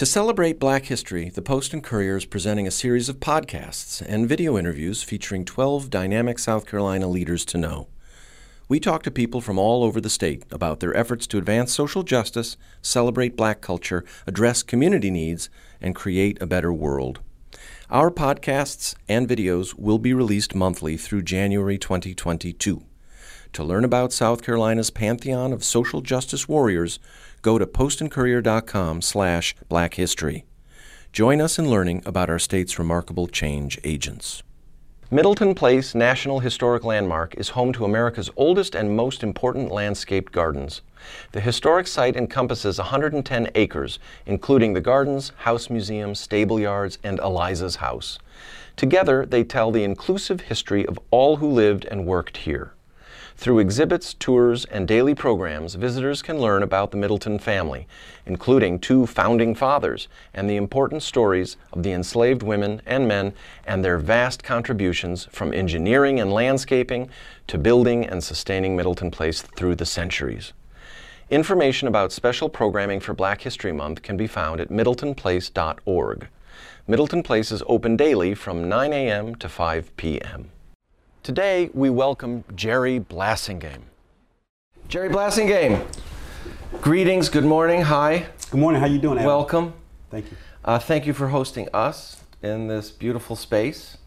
To celebrate Black History, the Post and Courier is presenting a series of podcasts and video interviews featuring 12 dynamic South Carolina leaders to know. We talk to people from all over the state about their efforts to advance social justice, celebrate black culture, address community needs, and create a better world. Our podcasts and videos will be released monthly through January 2022. To learn about South Carolina's pantheon of social justice warriors, go to postandcourier.com slash blackhistory. Join us in learning about our state's remarkable change agents. Middleton Place National Historic Landmark is home to America's oldest and most important landscaped gardens. The historic site encompasses 110 acres, including the gardens, house museum, stable yards, and Eliza's house. Together, they tell the inclusive history of all who lived and worked here. Through exhibits, tours, and daily programs, visitors can learn about the Middleton family, including two founding fathers and the important stories of the enslaved women and men and their vast contributions from engineering and landscaping to building and sustaining Middleton Place through the centuries. Information about special programming for Black History Month can be found at middletonplace.org. Middleton Place is open daily from 9 a.m. to 5 p.m. Today, we welcome Jerry Blassingame. Jerry Blassingame, greetings, good morning, hi. Good morning. How you doing? Adam? Welcome. Thank you. Uh, thank you for hosting us in this beautiful space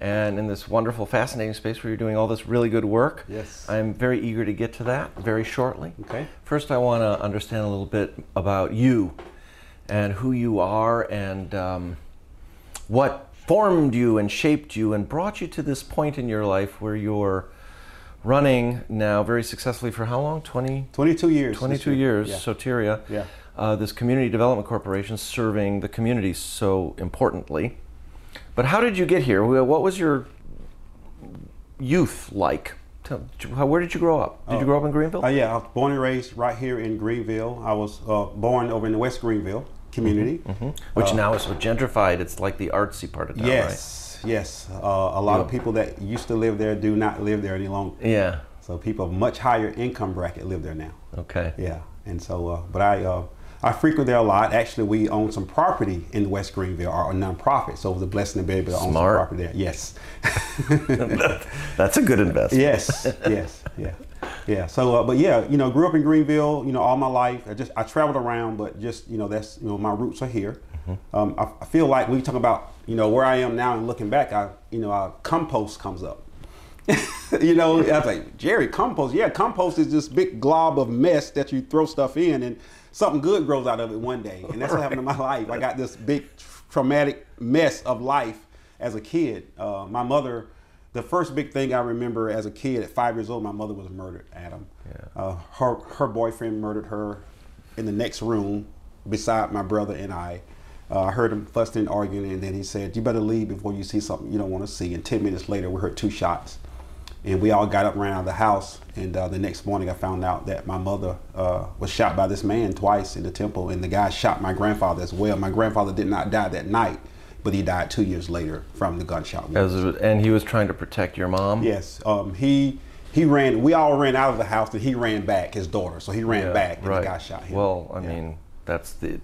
and in this wonderful, fascinating space where you're doing all this really good work. Yes. I'm very eager to get to that very shortly. Okay. First, I want to understand a little bit about you and who you are and um, what formed you and shaped you and brought you to this point in your life where you're running now very successfully for how long? 20, 22 years. 22 year. years, Yeah. Soteria. Yeah. Uh, this community development corporation serving the community so importantly. But how did you get here? What was your youth like? Tell, where did you grow up? Did you grow up in Greenville? Uh, yeah, I was born and raised right here in Greenville. I was uh, born over in the West Greenville community. Which now is so gentrified. It's like the artsy part of town, Yes, yes. Uh, a lot of people that used to live there do not live there any longer. Yeah. So people of much higher income bracket live there now. Okay. Yeah, and so, uh, but I, uh, I frequent there a lot. Actually, we own some property in West Greenville, our nonprofit. So it was a blessing to be able to own some property there. Yes. That's a good investment. yes, yes, yeah, yeah. So, uh, but yeah, you know, grew up in Greenville. You know, all my life. I just I traveled around, but just you know, that's you know, my roots are here. Um, I, I feel like when we talk about you know where I am now and looking back, I you know, uh, compost comes up. you know, I was like, Jerry, compost. Yeah, compost is this big glob of mess that you throw stuff in, and something good grows out of it one day. And that's what happened in my life. I got this big traumatic mess of life as a kid. Uh, my mother, the first big thing I remember as a kid at five years old, my mother was murdered. Adam. Yeah. Uh, her her boyfriend murdered her in the next room beside my brother and I. Uh, I heard him fussing and arguing, and then he said, "You better leave before you see something you don't want to see." And ten minutes later, we heard two shots, and we all got up and ran out of the house. And uh, the next morning, I found out that my mother uh, was shot by this man twice in the temple, and the guy shot my grandfather as well. My grandfather did not die that night, but he died two years later from the gunshot wound. As a- and he was trying to protect your mom. Yes, um, he he ran. We all ran out of the house, and he ran back. His daughter, so he ran Yeah, back, and right. the guy shot him. Well, I Yeah. mean, that's the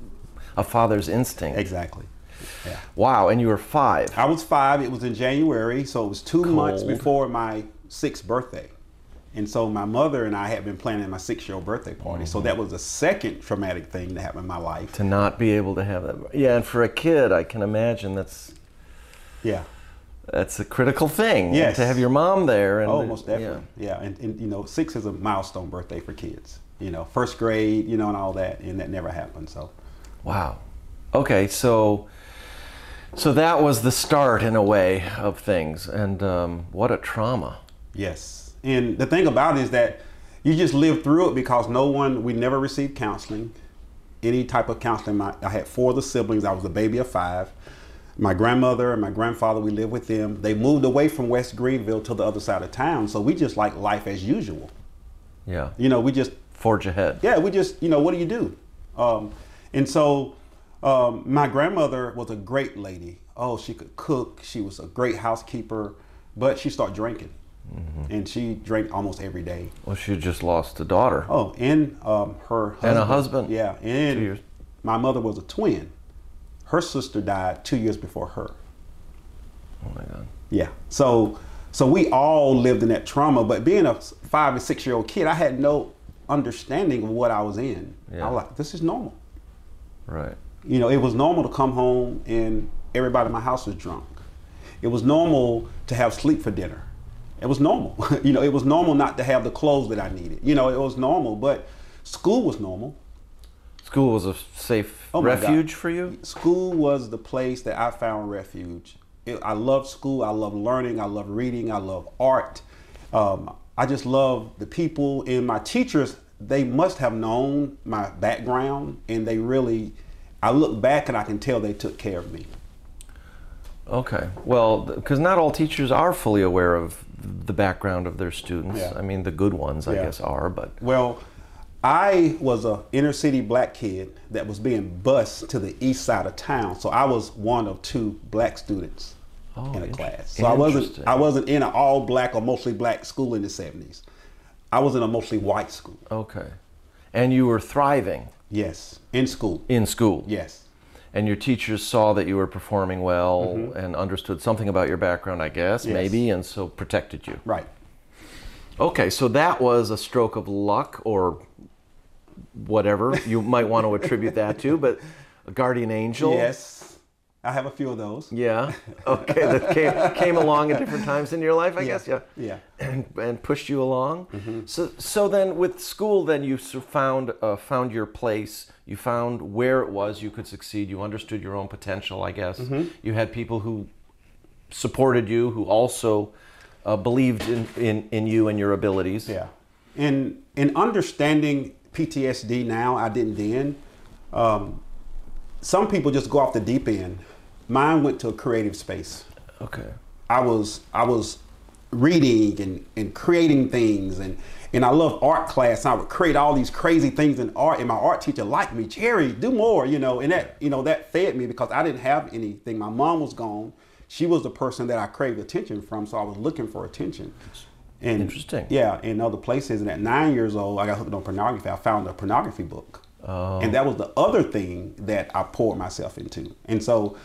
a father's instinct. exactly. Yeah. Wow, and you were five. I was five. It was in January, so it was two months before my sixth birthday. And so my mother and I had been planning my six-year-old birthday party. Mm-hmm. So that was the second traumatic thing that happened in my life. To not be able to have that. Yeah, and for a kid, I can imagine that's Yeah. that's a critical thing. Yes. To have your mom there. And Oh, most definitely. Yeah. And, and you know, six is a milestone birthday for kids. You know, first grade, you know, and all that, and that never happened. So Wow. Okay, so so that was the start in a way of things, and um, what a trauma. Yes. And the thing about it is that you just live through it because no one, we never received counseling, any type of counseling. My, I had four of the siblings. I was a baby of five. My grandmother and my grandfather, we lived with them. They moved away from West Greenville to the other side of town. So we just like life as usual. Yeah. You know, we just Forge ahead. yeah, we just, you know, what do you do? Um, and so um, my grandmother was a great lady. Oh, she could cook. She was a great housekeeper, but she started drinking. And she drank almost every day. Well, she just lost a daughter. Oh, and um, her husband. And a husband. Yeah, and my mother was a twin. Her sister died two years before her. Oh my God. Yeah. So so we all lived in that trauma. But being a five and six year old kid, I had no understanding of what I was in. Yeah. I was like, this is normal. Right. You know, it was normal to come home and everybody in my house was drunk. It was normal to have sleep for dinner. It was normal. you know, it was normal not to have the clothes that I needed. You know, it was normal, but school was normal. School was a safe Oh refuge for you? School was the place that I found refuge. It, I love school. I love learning. I love reading. I love art. Um, I just love the people and my teachers. They must have known my background, and they really. I look back and I can tell they took care of me. Okay. Well, because not all teachers are fully aware of the background of their students. Yeah. I mean, the good ones, I guess, are, but Well, I was a inner city black kid that was being bused to the east side of town, so I was one of two black students Oh, in a class. So I wasn't. I wasn't in an all black or mostly black school in the seventies. I was in a mostly white school. okay. And you were thriving Yes, in school. in school. Yes, And your teachers saw that you were performing well and understood something about your background, I guess, Mm-hmm. Yes. maybe, and so protected you. right. Okay, so that was a stroke of luck or whatever you might want to attribute that to, but a guardian angel. Yes, I have a few of those. Yeah. Okay. That came, came along at different times in your life, I Yeah. guess. Yeah. Yeah. And, and pushed you along. Mm-hmm. So so then with school, then you found uh, found your place. You found where it was you could succeed. You understood your own potential, I guess. Mm-hmm. You had people who supported you, who also uh, believed in, in in you and your abilities. Yeah. In in understanding PTSD now, I didn't then. Um, some people just go off the deep end. Mine went to a creative space. Okay. I was I was reading and, and creating things and and I love art class. I would create all these crazy things in art, and my art teacher liked me. Jerry, do more, you know. And that you know that fed me because I didn't have anything. My mom was gone. She was the person that I craved attention from, so I was looking for attention. And Interesting. Yeah, in other places. And at nine years old, I got hooked on pornography. I found a pornography book. And oh. that was the other thing that I poured myself into. And so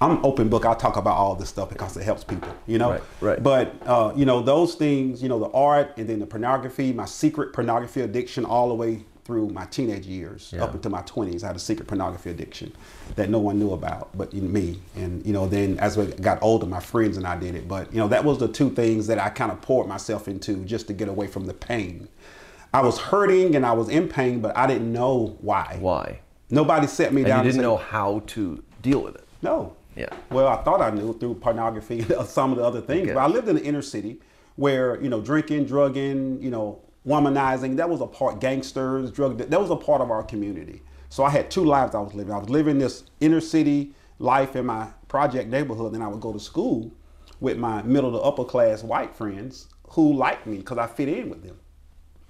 I'm open book. I talk about all this stuff because it helps people, you know? Right, right. But, uh, you know, those things, you know, the art and then the pornography, my secret pornography addiction all the way through my teenage years, Yeah. up into my 20s. I had a secret pornography addiction that no one knew about but you know, me. And, you know, then as I got older, my friends and I did it. But, you know, that was the two things that I kind of poured myself into just to get away from the pain. I was hurting and I was in pain, but I didn't know why. Why? Nobody set me And down you didn't said- know how to deal with it. no. Yeah. Well, I thought I knew through pornography and some of the other things, Okay. but I lived in the inner city where you know drinking, drugging, you know, womanizing. That was a part. Gangsters, drug. That was a part of our community. So I had two lives I was living. I was living this inner city life in my project neighborhood, and I would go to school with my middle to upper class white friends who liked me because I fit in with them.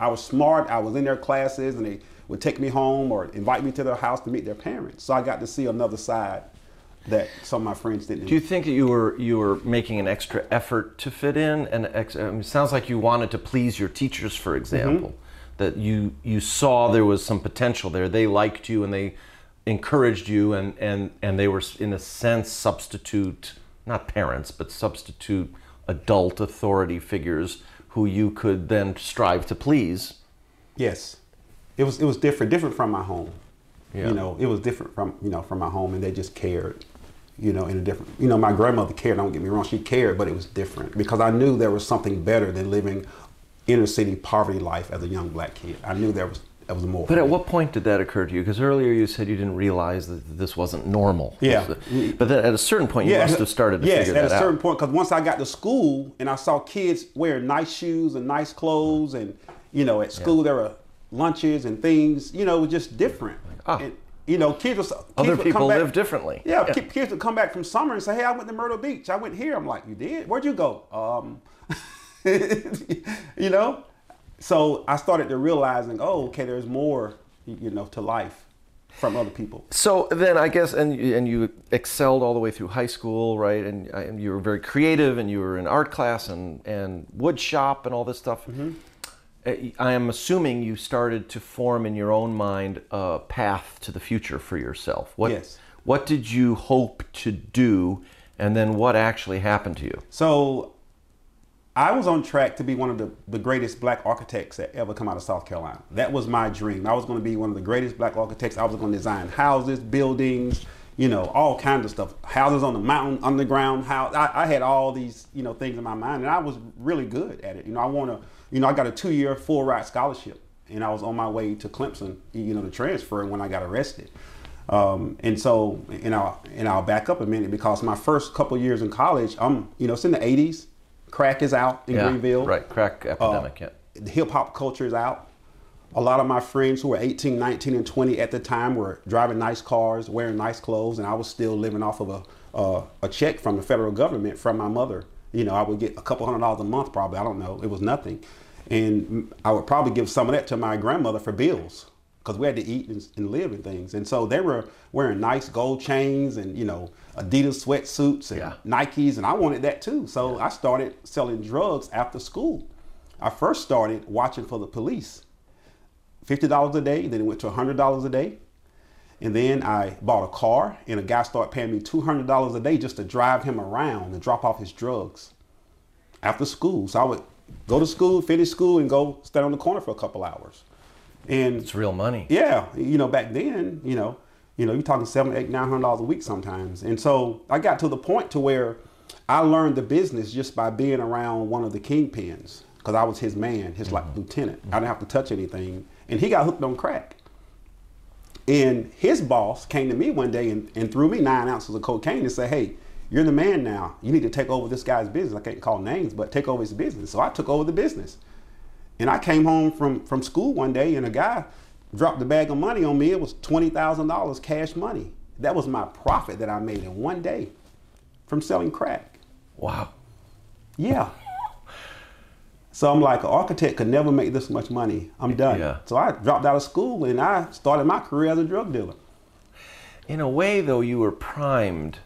I was smart. I was in their classes, and they would take me home or invite me to their house to meet their parents. So I got to see another side that some of my friends didn't. Do you think that you were you were making an extra effort to fit in? And ex- I mean, it sounds like you wanted to please your teachers, for example. Mm-hmm. That you you saw there was some potential there. They liked you and they encouraged you, and and and they were in a sense substitute, not parents, but substitute adult authority figures who you could then strive to please. Yes, it was it was different, different from my home. Yeah. You know, it was different from you know from my home, and they just cared. You know, in a different. You know, my grandmother cared. Don't get me wrong, she cared, but it was different because I knew there was something better than living inner city poverty life as a young black kid. I knew there was there was more. But at what point did that occur to you? Because earlier you said you didn't realize that this wasn't normal. Yeah. But then at a certain point, you must have started to yes, figure at a certain out. point, because once I got to school and I saw kids wearing nice shoes and nice clothes, and you know, at school there were lunches and things. You know, it was just different. Ah. And, you know, kids was kids Other would come people back- live differently. Yeah, ki- kids would come back from summer and say, "Hey, I went to Myrtle Beach. I went here." I'm like, "You did? Where'd you go?" Um, you know. So I started to realizing, oh, okay, there's more, you know, to life from other people. So then I guess, and you- and you excelled all the way through high school, right? And, and you were very creative, and you were in art class and and wood shop and all this stuff. Mm-hmm. Uh, I am assuming you started to form in your own mind a path to the future for yourself. What Yes. What did you hope to do, and then what actually happened to you? So I was on track to be one of the, the greatest black architects that ever come out of South Carolina. That was my dream. I was going to be one of the greatest black architects. I was going to design houses, buildings, you know, all kinds of stuff. Houses on the mountain, underground house. I, I had all these, you know, things in my mind, and I was really good at it. You know, I want to, you know, I got a two-year full ride scholarship, and I was on my way to Clemson, you know, to transfer when I got arrested. Um, and so, and I'll, and I'll back up a minute because my first couple years in college, I'm, you know, it's in the 80s. Crack is out in Yeah, Greenville. right, crack epidemic, yeah. Hip hop culture is out. A lot of my friends who were 18, 19, and 20 at the time were driving nice cars, wearing nice clothes, and I was still living off of a, uh, a check from the federal government from my mother. You know, I would get a couple hundred dollars a month probably. I don't know. It was nothing. And I would probably give some of that to my grandmother for bills because we had to eat and, and live and things. And so they were wearing nice gold chains and, you know, Adidas sweatsuits and Yeah. Nikes, and I wanted that too. So I started selling drugs after school. I first started watching for the police. $50 a day, then it went to $100 a day. And then I bought a car, and a guy started paying me $200 a day just to drive him around and drop off his drugs after school. So I would go to school, finish school, and go stand on the corner for a couple hours. And It's real money. yeah, you know, back then, you know, you know, you're talking seven, eight, nine hundred dollars a week sometimes. And so I got to the point to where I learned the business just by being around one of the kingpins because I was his man, his like mm-hmm. lieutenant. I mm-hmm. didn't have to touch anything, and he got hooked on crack. And his boss came to me one day and, and threw me nine ounces of cocaine and said, "Hey, you're the man now. You need to take over this guy's business. I can't call names, but take over his business." So I took over the business. And I came home from, from school one day and a guy dropped a bag of money on me. It was $20,000 cash money. That was my profit that I made in one day from selling crack. Wow. Yeah. So I'm like, an architect could never make this much money. I'm done. Yeah. So I dropped out of school and I started my career as a drug dealer. In a way, though, you were primed.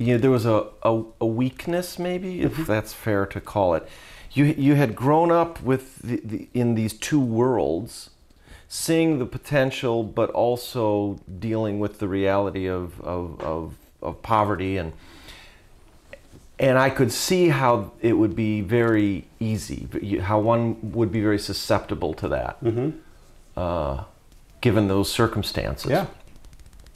You know, there was a, a, a weakness, maybe, if that's fair to call it. You, you had grown up with the, the, in these two worlds, seeing the potential, but also dealing with the reality of, of, of, of poverty. And, and I could see how it would be very easy, how one would be very susceptible to that, uh, given those circumstances. Yeah.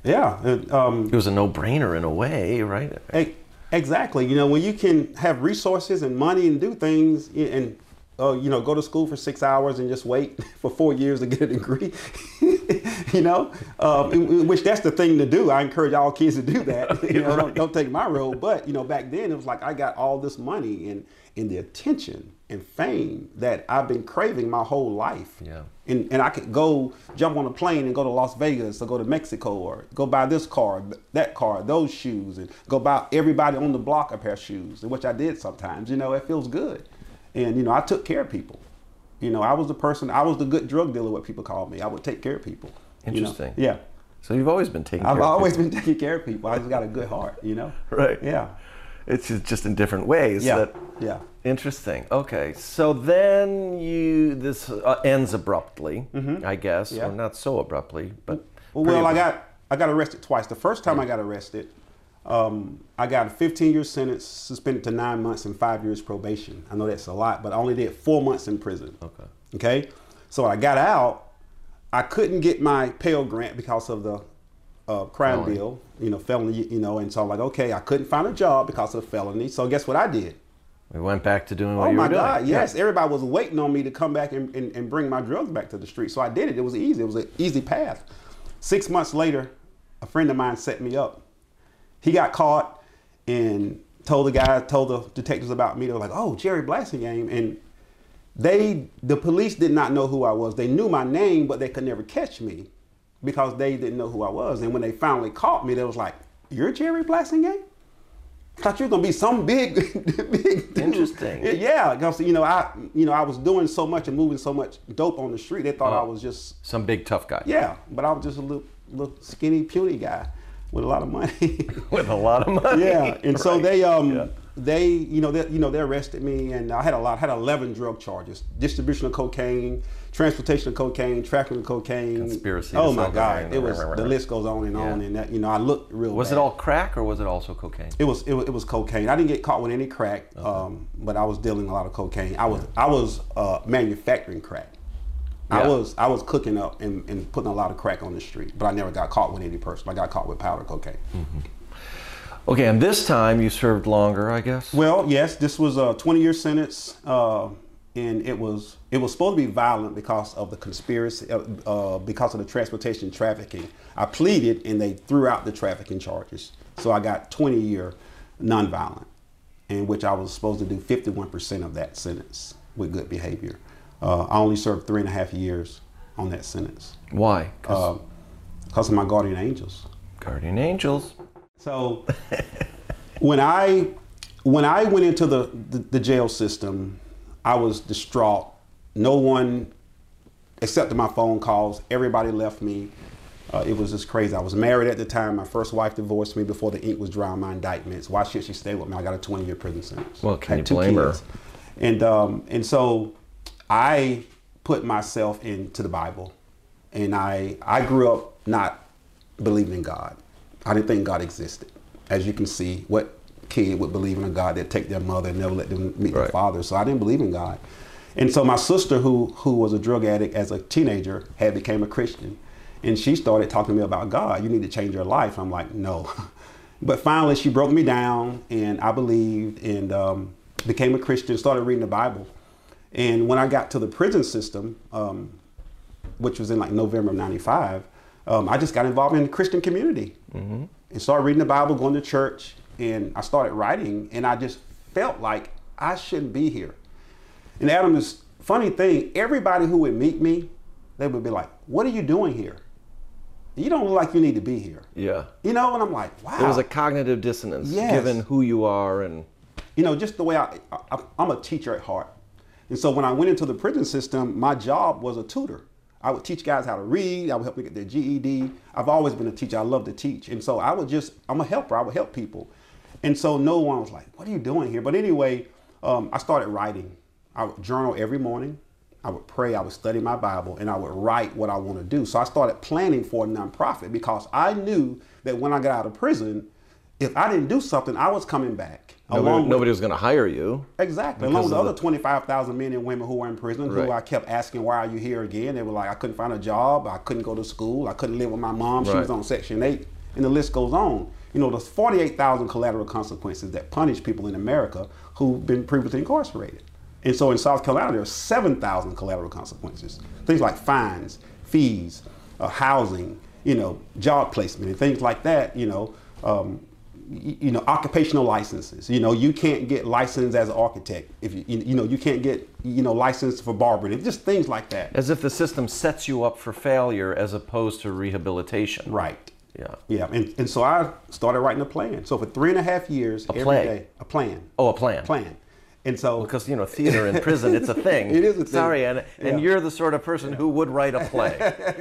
Yeah. It, um, It was a no-brainer in a way, right? E- Exactly. You know, when you can have resources and money and do things and, uh, you know, go to school for six hours and just wait for four years to get a degree, you know, um, in- in which that's the thing to do. I encourage all kids to do that. You know, don't, don't take my road. But, you know, back then it was like I got all this money and, and the attention and fame that I've been craving my whole life. Yeah. And, and I could go jump on a plane and go to Las Vegas or go to Mexico or go buy this car, that car, those shoes, and go buy everybody on the block a pair of shoes, which I did sometimes. You know, it feels good. And, you know, I took care of people. You know, I was the person, I was the good drug dealer, what people called me. I would take care of people. you know? Interesting. Yeah. So you've always been taking care I've always been taking care of people. I just got a good heart, you know? Right. Yeah. It's just- just in different ways. Yeah. That, Yeah. Interesting. Okay. So then you this uh, ends abruptly, I guess, Mm-hmm. Yeah. or not so abruptly, but well, I got I got arrested twice. The first time I got arrested, um, I got a 15 year sentence, suspended to nine months and five years probation. I know that's a lot, but I only did four months in prison. Okay. Okay. So when I got out, I couldn't get my Pell Grant because of the uh, crime Felony. bill, you know, felony, you know, and so I'm like, okay, I couldn't find a job because of the felony. So guess what I did? We went back to doing what Oh you my were doing. God! Yeah. Yes, everybody was waiting on me to come back and, and, and bring my drugs back to the street. So I did it. It was easy. It was an easy path. Six months later, a friend of mine set me up. He got caught and told the guy, told the detectives about me. They were like, "Oh, Jerry Blassingame," and they, the police, did not know who I was. They knew my name, but they could never catch me because they didn't know who I was. And when they finally caught me, they was like, "You're Jerry Blassingame." Thought you were gonna be some big, big dude. Interesting. Yeah, because you know I, you know I was doing so much and moving so much dope on the street. They thought I Oh. was just Some big tough guy. yeah, but I was just a little, little skinny, puny guy with a lot of money. With a lot of money. yeah, and so they um Yeah. They, you know, they, you know, they arrested me, and I had a lot. I had 11 drug charges: distribution of cocaine, transportation of cocaine, trafficking of cocaine, Conspiracy Oh my God! It was the list goes on and on, and that, you know, I looked real. Was bad. it all crack or was it also cocaine? It was, it was it was cocaine. I didn't get caught with any crack, um, but I was dealing a lot of cocaine. I was I was uh, manufacturing crack. Yeah. I was I was cooking up and, and putting a lot of crack on the street, but I never got caught with any person. I got caught with powder cocaine. Okay, and this time you served longer, I guess. Well, yes, this was a 20 year sentence, uh, and it was it was supposed to be violent because of the conspiracy, uh, uh, because of the transportation trafficking. I pleaded, and they threw out the trafficking charges, so I got 20 year nonviolent, in which I was supposed to do 51 percent of that sentence with good behavior. Uh, I only served three and a half years on that sentence Why? because of my guardian angels. guardian angels. So when I when I went into the, the, the jail system, I was distraught. No one accepted my phone calls. Everybody left me. Uh, it was just crazy. I was married at the time. My first wife divorced me before the ink was dry on my indictments. Why should she stay with me? I got a 20 year prison sentence. Well, can you two blame her? And um, and so I put myself into the Bible, and I I grew up not believing in God. I didn't think God existed. As you can see, what kid would believe in a God that take their mother and never let them meet their father? So I didn't believe in God. And so my sister, who who was a drug addict as a teenager, had became a Christian, and she started talking to me about God. You need to change your life. I'm like, no. But finally, she broke me down, and I believed and um, became a Christian. Started reading the Bible, and when I got to the prison system, um, which was in like November of '95, um, I just got involved in the Christian community and started reading the Bible, going to church, and I started writing, and I just felt like I shouldn't be here. And Adam, this funny thing, everybody who would meet me, they would be like, "What are you doing here? You don't look like you need to be here." Yeah. You know, and I'm like, "Wow." It was a cognitive dissonance, Yes. given who you are and you know, just the way I, I, I'm a teacher at heart. And so when I went into the prison system, my job was a tutor. I would teach guys how to read. I would help them get their GED. I've always been a teacher. I love to teach. And so I would just, I'm a helper. I would help people. And so no one was like, what are you doing here? But anyway, um, I started writing. I would journal every morning. I would pray. I would study my Bible and I would write what I want to do. So I started planning for a nonprofit because I knew that when I got out of prison, if I didn't do something, I was coming back. nobody, with- nobody was going to hire you. Exactly. Along with the other 25,000 men and women who were in prison, Right. who I kept asking, why are you here again? They were like, I couldn't find a job. I couldn't go to school. I couldn't live with my mom. She was on Section 8. And the list goes on. You know, there's 48,000 collateral consequences that punish people in America who've been previously incarcerated. And so in South Carolina, there are 7,000 collateral consequences. Things like fines, fees, uh, housing, you know, job placement, and things like that, you know. Um, you know occupational licenses you know you can't get licensed as an architect if you you know you can't get you know licensed for barbering just things like that As if the system sets you up for failure as opposed to rehabilitation. right Yeah. yeah and, and so i started writing a plan so for three and a half years every play? day- a plan Oh, a plan. plan and so Because, you know, theater in prison, it's a thing. It is a thing. Sorry, and, and Yeah. you're the sort of person who would write a play.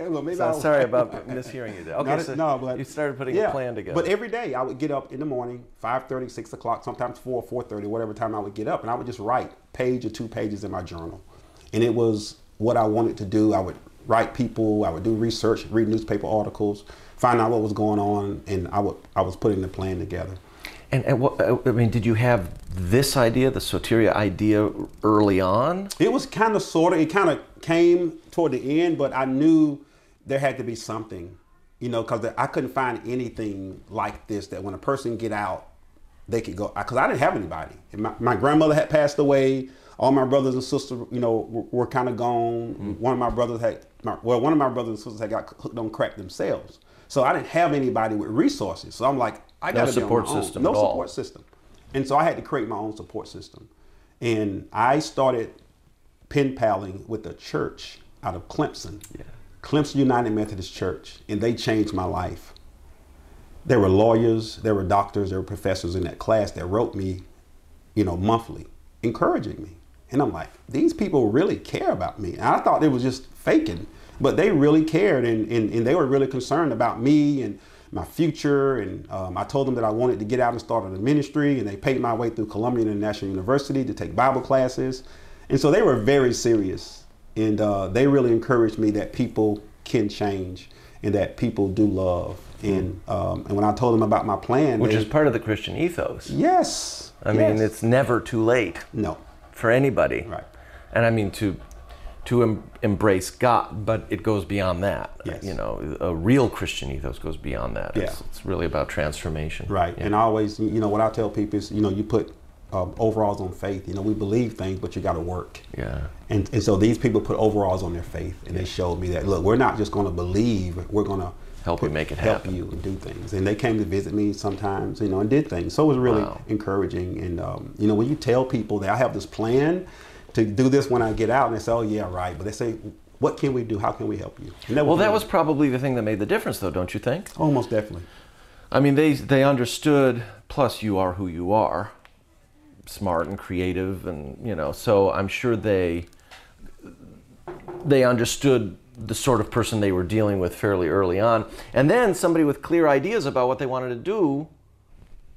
well, maybe So I'll- sorry about mishearing you there. Okay, so no, but you started putting yeah. a plan together. But every day I would get up in the morning, 5:30, 6 o'clock, sometimes 4, 4:30, whatever time I would get up, and I would just write page or two pages in my journal. And it was what I wanted to do. I would write people, I would do research, read newspaper articles, find out what was going on, and I would I was putting the plan together. And, and what, I mean, did you have this idea, the Soteria idea, early on? It was kind of sort of, it kind of came toward the end, but I knew there had to be something, you know, because I couldn't find anything like this that when a person get out, they could go, because I didn't have anybody. My, my grandmother had passed away. All my brothers and sisters, you know, were, were kind of gone. Mm-hmm. One of my brothers had, my, well, one of my brothers and sisters had got hooked on crack themselves. So I didn't have anybody with resources. So I'm like, I got support system No at all. support system. And so I had to create my own support system. And I started pen paling with a church out of Clemson, Clemson United Methodist Church, and they changed my life. There were lawyers, there were doctors, there were professors in that class that wrote me, you know, monthly, encouraging me. And I'm like, these people really care about me. And I thought it was just faking, but they really cared and, and, and they were really concerned about me and my future, and um, I told them that I wanted to get out and start a ministry, and they paid my way through Columbia International University to take Bible classes, and so they were very serious, and uh, they really encouraged me that people can change and that people do love, and um, and when I told them about my plan, Which they- is part of the Christian ethos. yes, I mean, it's never too late no, for anybody. Right. And I mean to to em- embrace God, but it goes beyond that. Yes. You know, a real Christian ethos goes beyond that. It's, Yeah. it's really about transformation. Right. And I always, you know, what I tell people is, you know, you put um, overalls on faith. You know, we believe things, but you got to work. Yeah. And, and so these people put overalls on their faith, and they showed me that look, we're not just going to believe, we're going to Help you make it help happen. you and do things. And they came to visit me sometimes, you know, and did things. So it was really Wow. encouraging. And um, you know, when you tell people that I have this plan to do this when I get out, and they say, oh yeah, right, but they say, what can we do? How can we help you? And Well, that was probably the thing that made the difference, though, don't you think? Oh, almost definitely. I mean, they they understood. Plus, you are who you are, smart and creative, and you know. So I'm sure they they understood the sort of person they were dealing with fairly early on, and then somebody with clear ideas about what they wanted to do.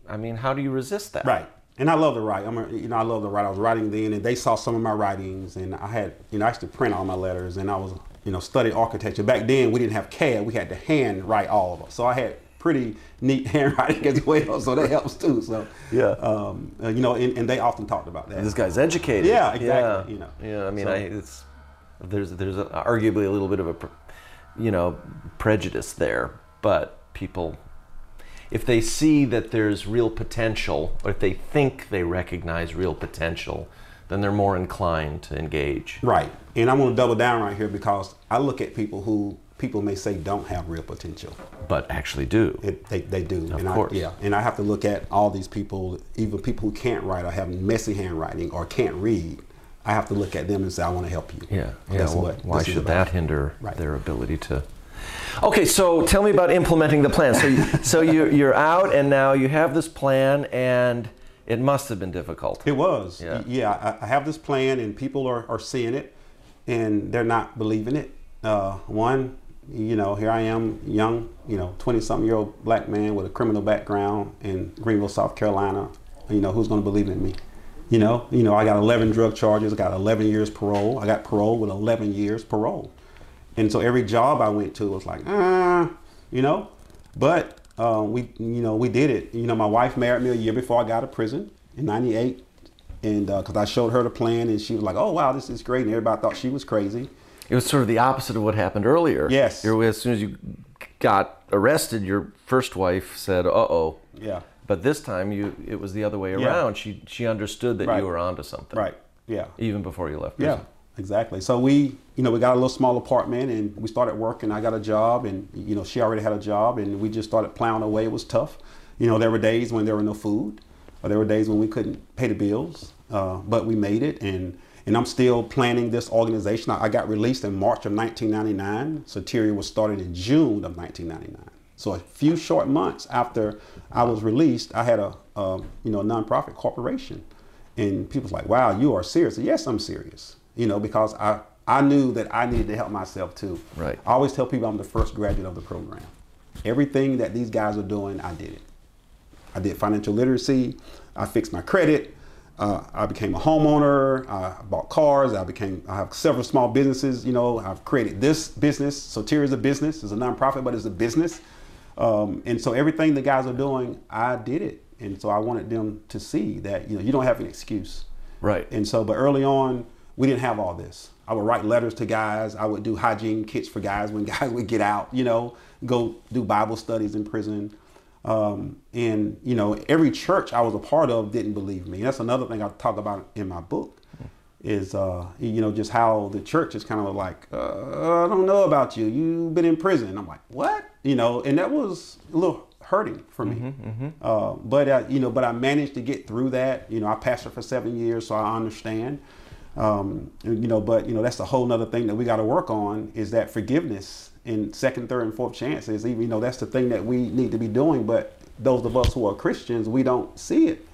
I mean, how do you resist that? Right. And I love to write. I'm a, you know, I love to write. I was writing then, and they saw some of my writings, and I had, you know, I used to print all my letters, and I was, you know, studied architecture. Back then, we didn't have CAD; we had to hand write all of them. So I had pretty neat handwriting as well, so that helps too. So Yeah. um, uh, you know, and, and they often talked about that. This guy's educated. Yeah, exactly, Yeah, you know. Yeah, I mean, So- I, it's there's there's a, arguably a little bit of a, you know, prejudice there, but people, if they see that there's real potential, or if they think they recognize real potential, then they're more inclined to engage. Right. And I'm going to double down right here because I look at people who people may say don't have real potential. But actually, do. It, they, they do. Of and course. I, yeah. And I have to look at all these people, even people who can't write or have messy handwriting or can't read. I have to look at them and say, I want to help you. Yeah, yeah. That's well, what why should that hinder Right. their ability to? Okay, so tell me about implementing the plan. So, you, so you, you're out, and now you have this plan, and it must have been difficult. It was. Yeah. Yeah. I, I have this plan and people are, are seeing it and they're not believing it. Uh, one, you know, here I am, young, you know, 20 something year old black man with a criminal background in Greenville, South Carolina. You know, who's going to believe in me? You know, you know, I got 11 drug charges. I got 11 years parole. I got parole with 11 years parole. And so every job I went to was like, ah, you know, but uh, we, you know, we did it. You know, my wife married me a year before I got out of prison in '98, and because I showed her the plan, and she was like, "Oh wow, this is great," and everybody thought she was crazy. It was sort of the opposite of what happened earlier. Yes. As soon as you got arrested, your first wife said, "Uh oh." Yeah. But this time, you it was the other way Yeah. around. She she understood that Right. you were onto something. Right. Yeah. Even before you left. Yeah. Exactly. So we, you know, we got a little small apartment, and we started working. I got a job, and you know, she already had a job, and we just started plowing away. It was tough. You know, there were days when there were no food, or there were days when we couldn't pay the bills, uh, but we made it, and and I'm still planning this organization. I, got released in March of 1999. Soteria was started in June of 1999. So a few short months after I was released, I had a um, you know nonprofit corporation, and people's like, "Wow, you are serious." Yes, I'm serious. You know, because I I knew that I needed to help myself too. Right. I always tell people I'm the first graduate of the program. Everything that these guys are doing, I did it. I did financial literacy. I fixed my credit. Uh, I became a homeowner. I bought cars. I became. I have several small businesses. You know, I've created this business. Soteria is a business. It's a nonprofit, but it's a business. Um, and so everything the guys are doing, I did it. And so I wanted them to see that you know you don't have an excuse. Right. And so, but early on, we didn't have all this. I would write letters to guys. I would do hygiene kits for guys when guys would get out, you know, go do Bible studies in prison. Um, and, you know, every church I was a part of didn't believe me. That's another thing I talk about in my book is, uh, you know, just how the church is kind of like, uh, I don't know about you. You've been in prison. I'm like, what? You know, and that was a little hurting for me. Uh, but, uh, you know, but I managed to get through that. You know, I pastored for seven years, so I understand. Um, you know, but you know that's a whole nother thing that we got to work on is that forgiveness in second, third, and fourth chances. Even you know that's the thing that we need to be doing. But those of us who are Christians, we don't see it.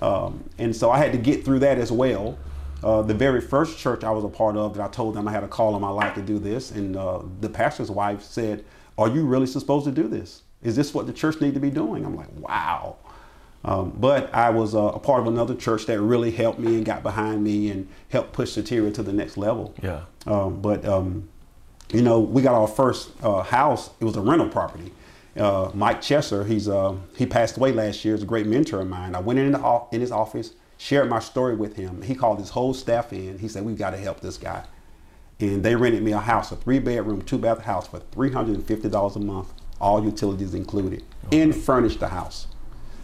Um, and so I had to get through that as well. Uh, the very first church I was a part of, that I told them I had a call in my life to do this, and uh, the pastor's wife said, "Are you really supposed to do this?" Is this what the church need to be doing? I'm like, wow. Um, but I was uh, a part of another church that really helped me and got behind me and helped push Soteria to the next level. Yeah. Um, but um, you know, we got our first uh, house. It was a rental property. Uh, Mike Chesser, he's uh, he passed away last year. He's a great mentor of mine. I went in the, in his office, shared my story with him. He called his whole staff in. He said, "We've got to help this guy." And they rented me a house, a three bedroom, two bath house for three hundred and fifty dollars a month, all utilities included, okay. and furnished the house.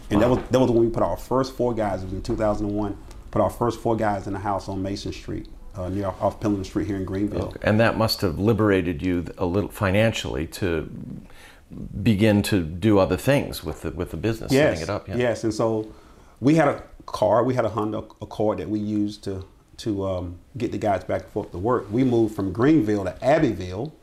And wow. that was that was when we put our first four guys. It was in 2001. Put our first four guys in the house on Mason Street uh, near off Pendleton Street here in Greenville. Okay. And that must have liberated you a little financially to begin to do other things with the with the business, yes. setting it up. Yeah. Yes, and so we had a car, we had a Honda Accord that we used to to um, get the guys back and forth to work. We moved from Greenville to Abbeville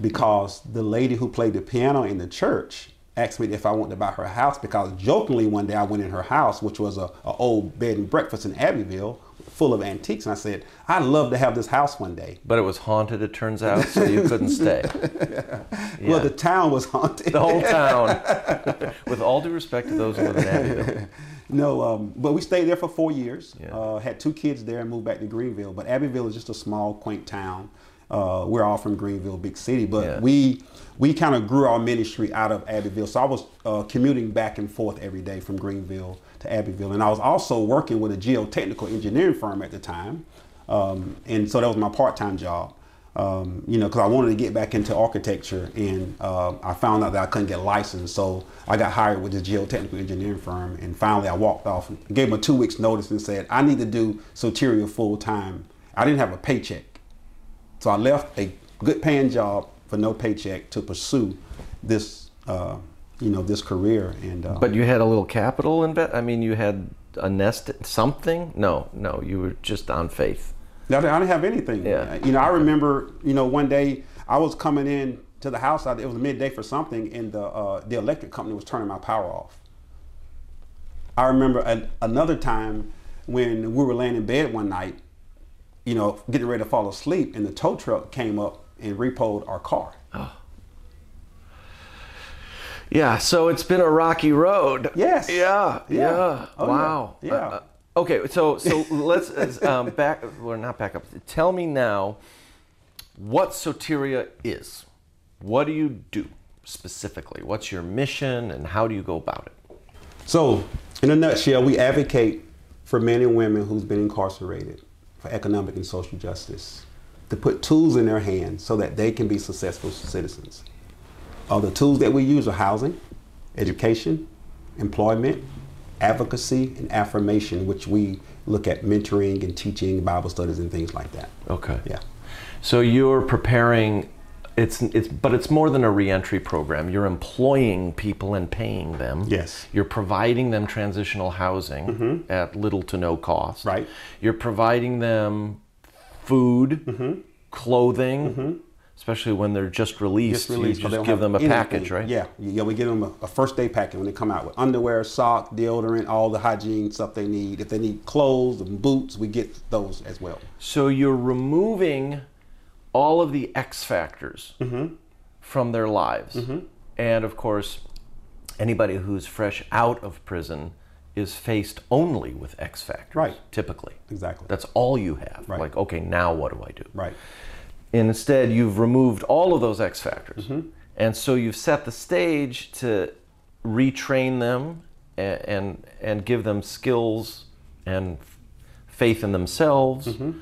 because the lady who played the piano in the church asked me if I wanted to buy her house because jokingly one day I went in her house, which was a, a old bed and breakfast in Abbeville, full of antiques. And I said, I'd love to have this house one day. But it was haunted, it turns out, so you couldn't stay. yeah. Well, the town was haunted. The whole town. With all due respect to those who live in Abbeville. No, um, but we stayed there for four years. Yeah. Uh, had two kids there and moved back to Greenville. But Abbeville is just a small, quaint town. Uh, we're all from Greenville, big city, but yeah. we we kind of grew our ministry out of Abbeville. So I was uh, commuting back and forth every day from Greenville to Abbeville. And I was also working with a geotechnical engineering firm at the time. Um, and so that was my part-time job. Um, you know, because I wanted to get back into architecture, and uh, I found out that I couldn't get licensed, so I got hired with this geotechnical engineering firm. And finally, I walked off, and gave them a two weeks notice, and said I need to do Soteria full time. I didn't have a paycheck, so I left a good paying job for no paycheck to pursue this uh, you know this career and uh, but you had a little capital invest i mean you had a nest something? No no you were just on faith. No, i didn't have anything. Yeah. you know i remember you know one day i was coming in to the house it was midday for something and the uh, the electric company was turning my power off. I remember a, another time when we were laying in bed one night you know getting ready to fall asleep and the tow truck came up and repoed our car oh. Yeah, so it's been a rocky road. Yes. Yeah. Yeah. yeah. Oh, wow. Yeah. Uh, uh, okay, so so let's um, back. Well, not back up. Tell me now what Soteria is. What do you do specifically? What's your mission, and how do you go about it? So, in a nutshell, we advocate for men and women who's been incarcerated for economic and social justice to put tools in their hands so that they can be successful citizens. All the tools that we use are housing, education, employment, advocacy, and affirmation, which we look at mentoring and teaching, Bible studies, and things like that. Okay. Yeah. So you're preparing. It's it's but it's more than a reentry program. You're employing people and paying them. Yes. You're providing them transitional housing mm-hmm. at little to no cost. Right. You're providing them food, mm-hmm. clothing. Mm-hmm especially when they're just released. Just released you just give them a anything. package, right? Yeah, yeah. We give them a, a, first day package when they come out with underwear, sock, deodorant, all the hygiene stuff they need. If they need clothes and boots, we get those as well. So you're removing all of the X factors mm-hmm. from their lives, mm-hmm. and of course, anybody who's fresh out of prison is faced only with X factors. Right. Typically. Exactly. That's all you have. Right. Like, okay, now what do I do? Right. And instead, you've removed all of those X factors. Mm-hmm. And so you've set the stage to retrain them and, and, and give them skills and faith in themselves. Mm-hmm.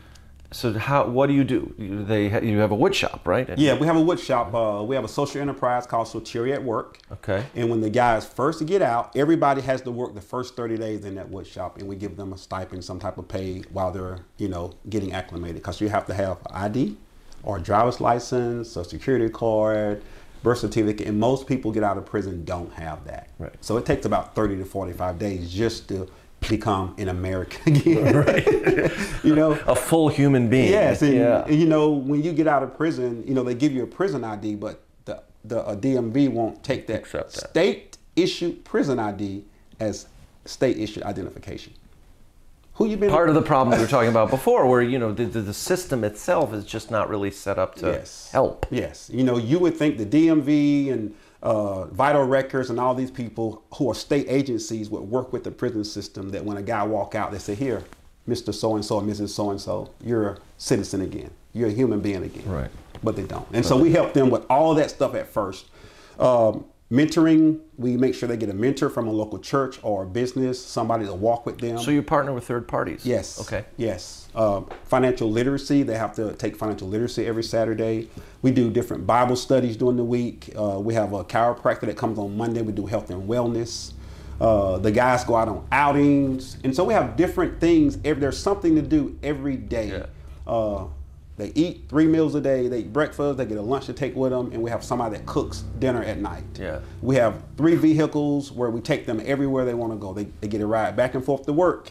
So how what do you do? You, they you have a wood shop, right? yeah, we have a wood shop. Uh, we have a social enterprise called Soteria at Work. Okay. And when the guys first get out, everybody has to work the first 30 days in that wood shop, and we give them a stipend, some type of pay while they're you know getting acclimated, because you have to have ID or a driver's license, a security card, birth certificate, and most people get out of prison don't have that. Right. So it takes about 30 to 45 days just to become an American again. right. you know, a full human being. Yes, and, yeah. and, you know when you get out of prison, you know they give you a prison ID, but the the DMV won't take that, that. state issued prison ID as state issued identification. Who you been? Part of the problem we were talking about before, where you know the, the, the system itself is just not really set up to yes. help. Yes, you know you would think the DMV and uh, vital records and all these people who are state agencies would work with the prison system that when a guy walk out they say here mr so-and-so mrs so-and-so you're a citizen again. You're a human being again. Right. but they don't. And so we help them with all that stuff at first. Um, mentoring we make sure they get a mentor from a local church or a business somebody to walk with them So you partner with third parties? Yes. Okay. Yes. Um, financial literacy. They have to take financial literacy every Saturday. We do different Bible studies during the week. Uh, we have a chiropractor that comes on Monday. We do health and wellness. Uh, the guys go out on outings, and so we have different things. There's something to do every day. Yeah. They eat three meals a day. They eat breakfast. They get a lunch to take with them, and we have somebody that cooks dinner at night. Yeah. We have three vehicles where we take them everywhere they want to go. They, they get a ride back and forth to work,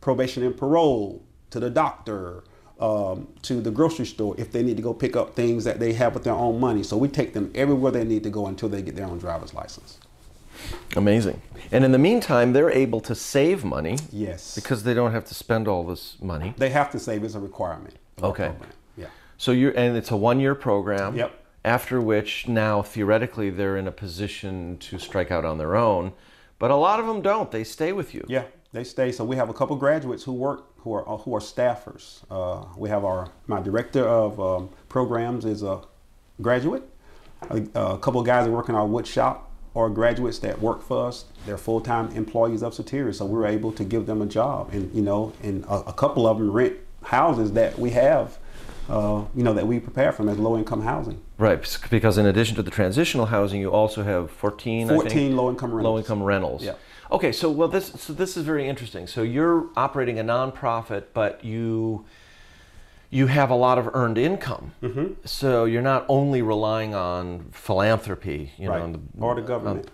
probation and parole, to the doctor, um, to the grocery store if they need to go pick up things that they have with their own money. So we take them everywhere they need to go until they get their own driver's license. Amazing. And in the meantime, they're able to save money Yes. because they don't have to spend all this money. they have to save is a requirement. Okay. So you're, and it's a one-year program. Yep. After which, now theoretically, they're in a position to strike out on their own, but a lot of them don't. They stay with you. Yeah, they stay. So we have a couple graduates who work who are who are staffers. Uh, we have our my director of um, programs is a graduate. A, a couple of guys that work in our wood shop are graduates that work for us. They're full time employees of Soteria, so we're able to give them a job. And you know, and a, a couple of them rent houses that we have. Uh, you know that we prepare for them as low income housing. Right, because in addition to the transitional housing, you also have 14, 14 low income rentals. low income rentals. Yeah. Okay, so well, this so this is very interesting. So you're operating a nonprofit, but you you have a lot of earned income. Mm-hmm. So you're not only relying on philanthropy, you know, Right. and or the government.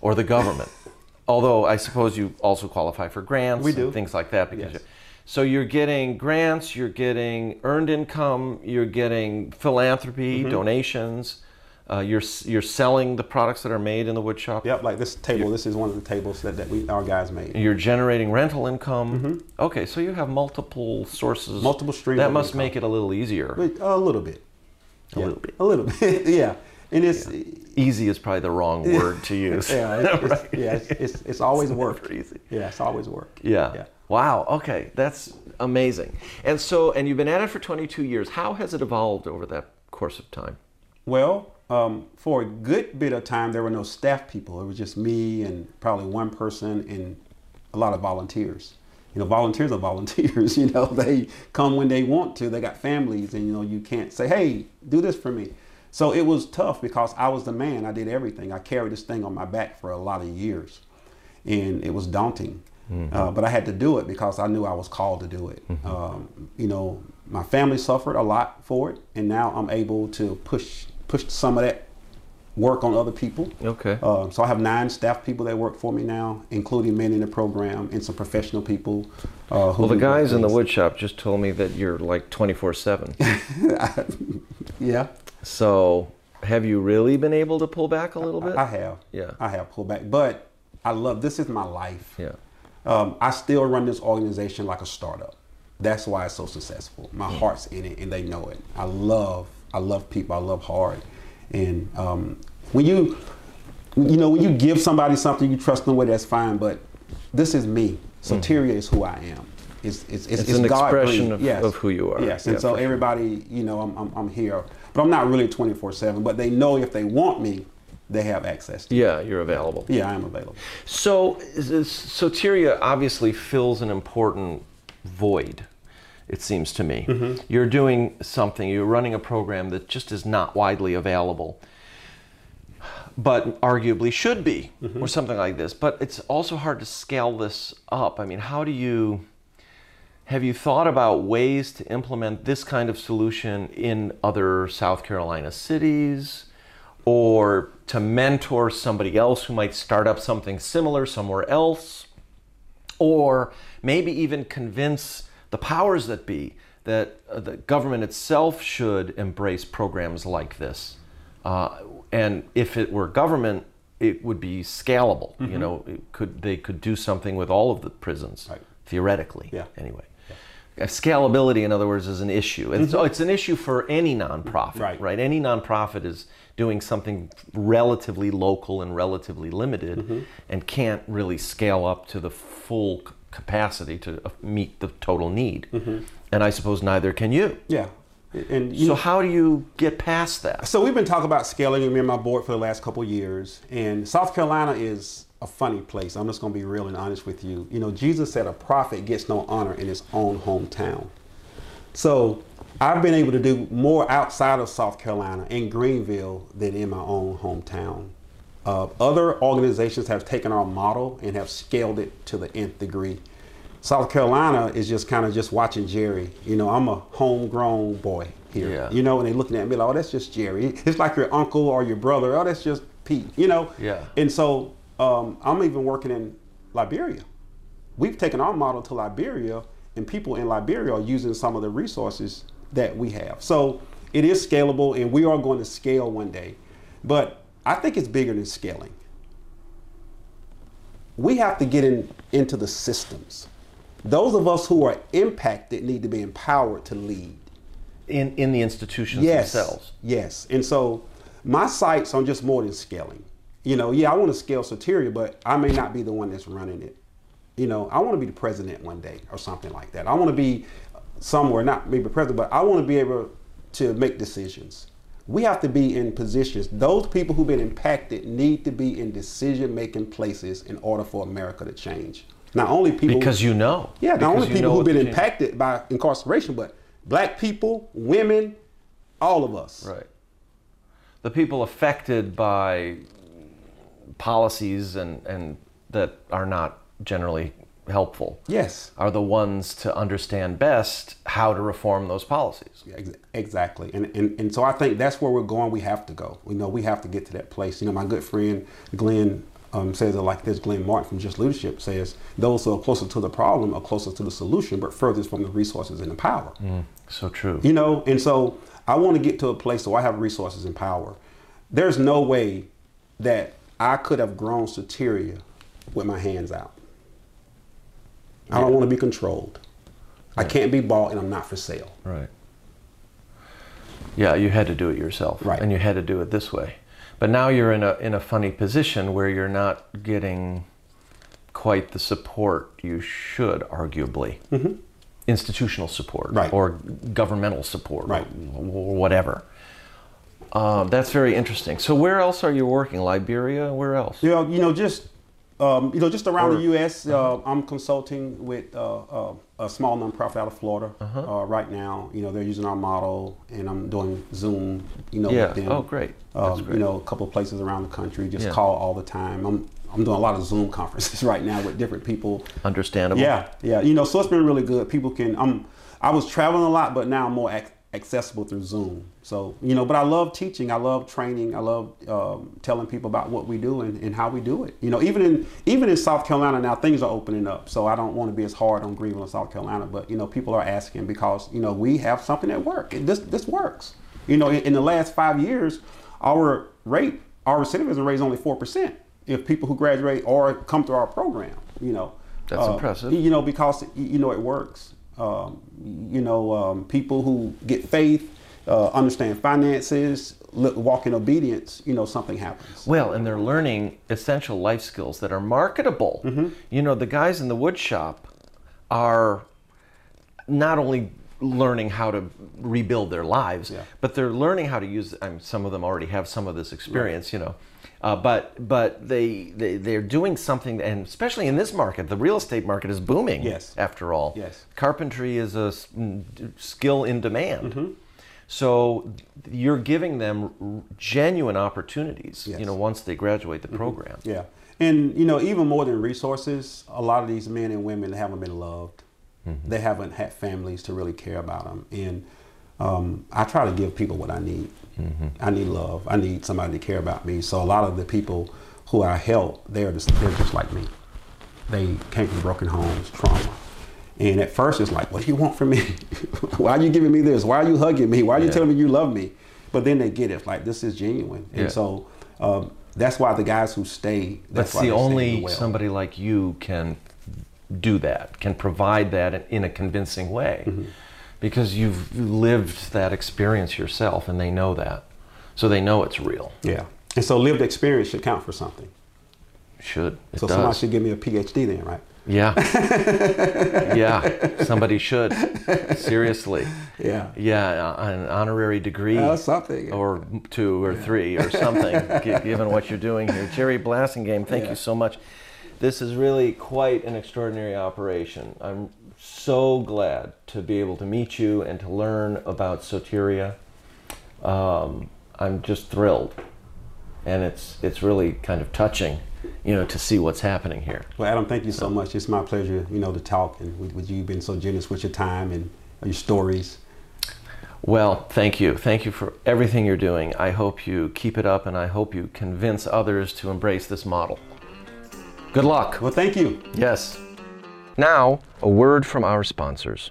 or the government. Although I suppose you also qualify for grants We and do. things like that because Yes. So you're getting grants, you're getting earned income, you're getting philanthropy, Mm-hmm. donations, uh, you're you're selling the products that are made in the wood shop. Yep, like this table. This is one of the tables that, that we our guys made. You're generating rental income. Okay, so you have multiple sources. Mm-hmm. Multiple streams That must income. make it a little easier. A little bit. A Yeah, little bit. A little bit. yeah. And it's Easy is probably the wrong word to use. yeah, it's, it's- yeah, it's, it's, it's always work. Easy. Yeah, it's always work. Yeah. Yeah. Wow. Okay, that's amazing. And so, and you've been at it for 22 years. How has it evolved over that course of time? Well, um, for a good bit of time, there were no staff people. It was just me and probably one person and a lot of volunteers. You know, volunteers are volunteers. You know, they come when they want to. They got families, and you know, you can't say, "Hey, do this for me." So it was tough because I was the man. I did everything. I carried this thing on my back for a lot of years, and it was daunting. Uh, but I had to do it because I knew I was called to do it. Um, you know, my family suffered a lot for it, and now I'm able to push push some of that work on other people. Okay. Uh, so I have nine staff people that work for me now, including men in the program and some professional people. Uh, who Well, the guys in the things. wood shop just told me that you're like 24 7. Yeah, So, have you really been able to pull back a little bit? I have. Yeah. I have pulled back, but I love this is my life. Yeah. Um, I still run this organization like a startup. That's why it's so successful. My Mm. heart's in it, and they know it. I love, I love people. I love hard, and um, when you, you know, when you give somebody something, you trust them with. That's fine. But this is me. Soteria is who I am. It's it's, Mm. It's an expression God-breathed. of- of who you are. Yes, and Yeah, so everybody, you know, I'm, I'm I'm here, but I'm not really 24 seven. But they know if they want me, they have access. to Yeah, you're available. Yeah, I am available. So, Soteria obviously fills an important void, it seems to me. Mm-hmm. You're doing something, you're running a program that just is not widely available, but arguably should be, mm-hmm. or something like this. But it's also hard to scale this up. I mean, how do you. Have you thought about ways to implement this kind of solution in other South Carolina cities or to mentor somebody else who might start up something similar somewhere else? Or maybe even convince the powers that be that uh, the government itself should embrace programs like this. Uh, and if it were government, it would be scalable. You know, it could they could do something with all of the prisons Right. theoretically. Yeah. Anyway, Uh, scalability, in other words, is an issue, and so it's an issue for any nonprofit, Right. right? Any nonprofit is doing something relatively local and relatively limited Mm-hmm. and can't really scale up to the full capacity to uh, meet the total need. Mm-hmm. And I suppose neither can you. Yeah. And you So, know, how do you get past that? So we've been talking about scaling me and my board for the last couple of years, and South Carolina is a funny place. I'm just going to be real and honest with you. You know, Jesus said a prophet gets no honor in his own hometown. So I've been able to do more outside of South Carolina in Greenville than in my own hometown. Uh, other organizations have taken our model and have scaled it to the nth degree. South Carolina is just kind of just watching Jerry. You know, I'm a homegrown boy here. Yeah. You know, and they're looking at me like, oh, that's just Jerry. It's like your uncle or your brother. Oh, that's just Pete. You know. Yeah. And so um, I'm even working in Liberia. We've taken our model to Liberia, and people in Liberia are using some of the resources that we have. So it is scalable, and we are going to scale one day. But I think it's bigger than scaling. We have to get in, into the systems. Those of us who are impacted need to be empowered to lead. In, in the institutions Yes. themselves. Yes. And so my sights on just more than scaling. You know, yeah, I want to scale Soteria, but I may not be the one that's running it. You know, I want to be the president one day or something like that. I want to be somewhere, not maybe president, but I want to be able to make decisions. We have to be in positions. Those people who've been impacted need to be in decision making places in order for America to change. Not only people Because you know. yeah, not Because only people who've been change- impacted by incarceration, but black people, women, all of us. Right. The people affected by policies and, and that are not generally helpful Yes. are the ones to understand best how to reform those policies. Exactly. And, and and so I think that's where we're going. We have to go. We know we have to get to that place. You know, my good friend Glenn um, says it like this. Glenn Martin from Just Leadership says, those who are closer to the problem are closer to the solution, but furthest from the resources and the power. So true. You know, and so I want to get to a place where I have resources and power. There's no way that I could have grown Soteria with my hands out. I don't want to be controlled. I can't be bought and I'm not for sale. Right. Yeah, you had to do it yourself. Right. And you had to do it this way. But now you're in a in a funny position where you're not getting quite the support you should, arguably. Institutional support Mm-hmm. Right. or governmental support Right. or whatever. Um, that's very interesting. So where else are you working? Liberia? Where else? You know, you know, just um, you know, just around Or- the U.S. Uh, I'm consulting with uh, uh, a small nonprofit out of Florida uh right now. You know, they're using our model, and I'm doing Zoom. You know, Yeah. with them. Oh, great. Um, great. You know, a couple of places around the country. Just Yeah. call all the time. I'm I'm doing a lot of Zoom conferences right now with different people. Understandable. Yeah, yeah. You know, so it's been really good. People can. I'm. I was traveling a lot, but now I'm more ac- accessible through Zoom. So you know, but I love teaching. I love training. I love um, telling people about what we do and, and how we do it. You know, even in even in South Carolina now, things are opening up. So I don't want to be as hard on Greenville South Carolina, but you know, people are asking because you know we have something that works. This this works. You know, in, in the last five years, our rate, our recidivism rate is only four percent. If people who graduate or come through our program, you know, That's uh, impressive. You know, because you know it works. Um, you know, um, people who get faith, uh, understand finances, walk in obedience. You know, something happens. Well, and they're learning essential life skills that are marketable. Mm-hmm. You know, the guys in the wood shop are not only learning how to rebuild their lives, Yeah. but they're learning how to use. I mean, some of them already have some of this experience, you know. Uh, but but they, they they're doing something, and especially in this market, the real estate market is booming. Yes. After all, Yes. carpentry is a skill in demand. Mm-hmm. So you're giving them genuine opportunities, Yes. Mm-hmm. you know, once they graduate the program. Yeah, and you know, even more than resources, a lot of these men and women haven't been loved. They haven't had families to really care about them, and um, I try to give people what I need. I need love. I need somebody to care about me. So a lot of the people who I help, they're just they're just like me. They came from broken homes, trauma. And at first it's like, what do you want from me? Why are you giving me this? Why are you hugging me? Why are you Yeah. telling me you love me? But then they get it. It's like, this is genuine. Yeah. And so um, that's why the guys who stay, that's That's why the they stay only well. somebody like you can do that, can provide that in- a convincing way, Mm-hmm. because you've lived that experience yourself, and they know that. so they know it's real. Yeah. And so lived experience should count for something. Should it so does. somebody should give me a PhD then, right? Yeah. yeah. Somebody should. Seriously. Yeah. Yeah. An honorary degree. Uh, something. Or two or three or something, given what you're doing here. Jerry Blassingame, thank Yeah. you so much. This is really quite an extraordinary operation. I'm so glad to be able to meet you and to learn about Soteria. Um, I'm just thrilled. And it's, it's really kind of touching, you know, to see what's happening here. Well, Adam, thank you so much. It's my pleasure, you know, to talk and with, with you being so generous with your time and your stories. Well, thank you. Thank you for everything you're doing. I hope you keep it up and I hope you convince others to embrace this model. Good luck. Well, thank you. Yes. Now, a word from our sponsors.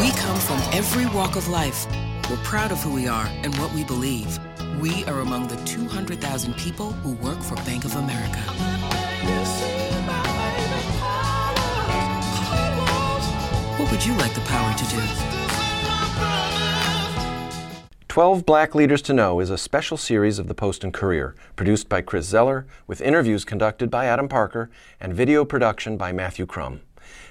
We come from every walk of life. We're proud of who we are and what we believe. We are among the 200,000 people who work for Bank of America. What would you like the power to do? 12 Black Leaders to Know is a special series of the Post and Courier, produced by Chris Zeller, with interviews conducted by Adam Parker and video production by Matthew Crum.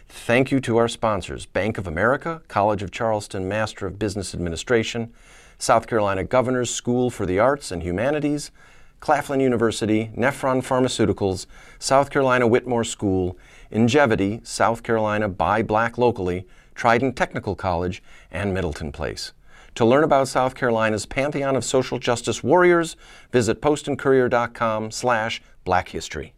Thank you to our sponsors Bank of America, College of Charleston Master of Business Administration, South Carolina Governor's School for the Arts and Humanities, Claflin University, Nephron Pharmaceuticals, South Carolina Whitmore School, Ingevity, South Carolina Buy Black Locally, Trident Technical College, and Middleton Place. To learn about South Carolina's pantheon of social justice warriors, visit postandcourier.com slash black history.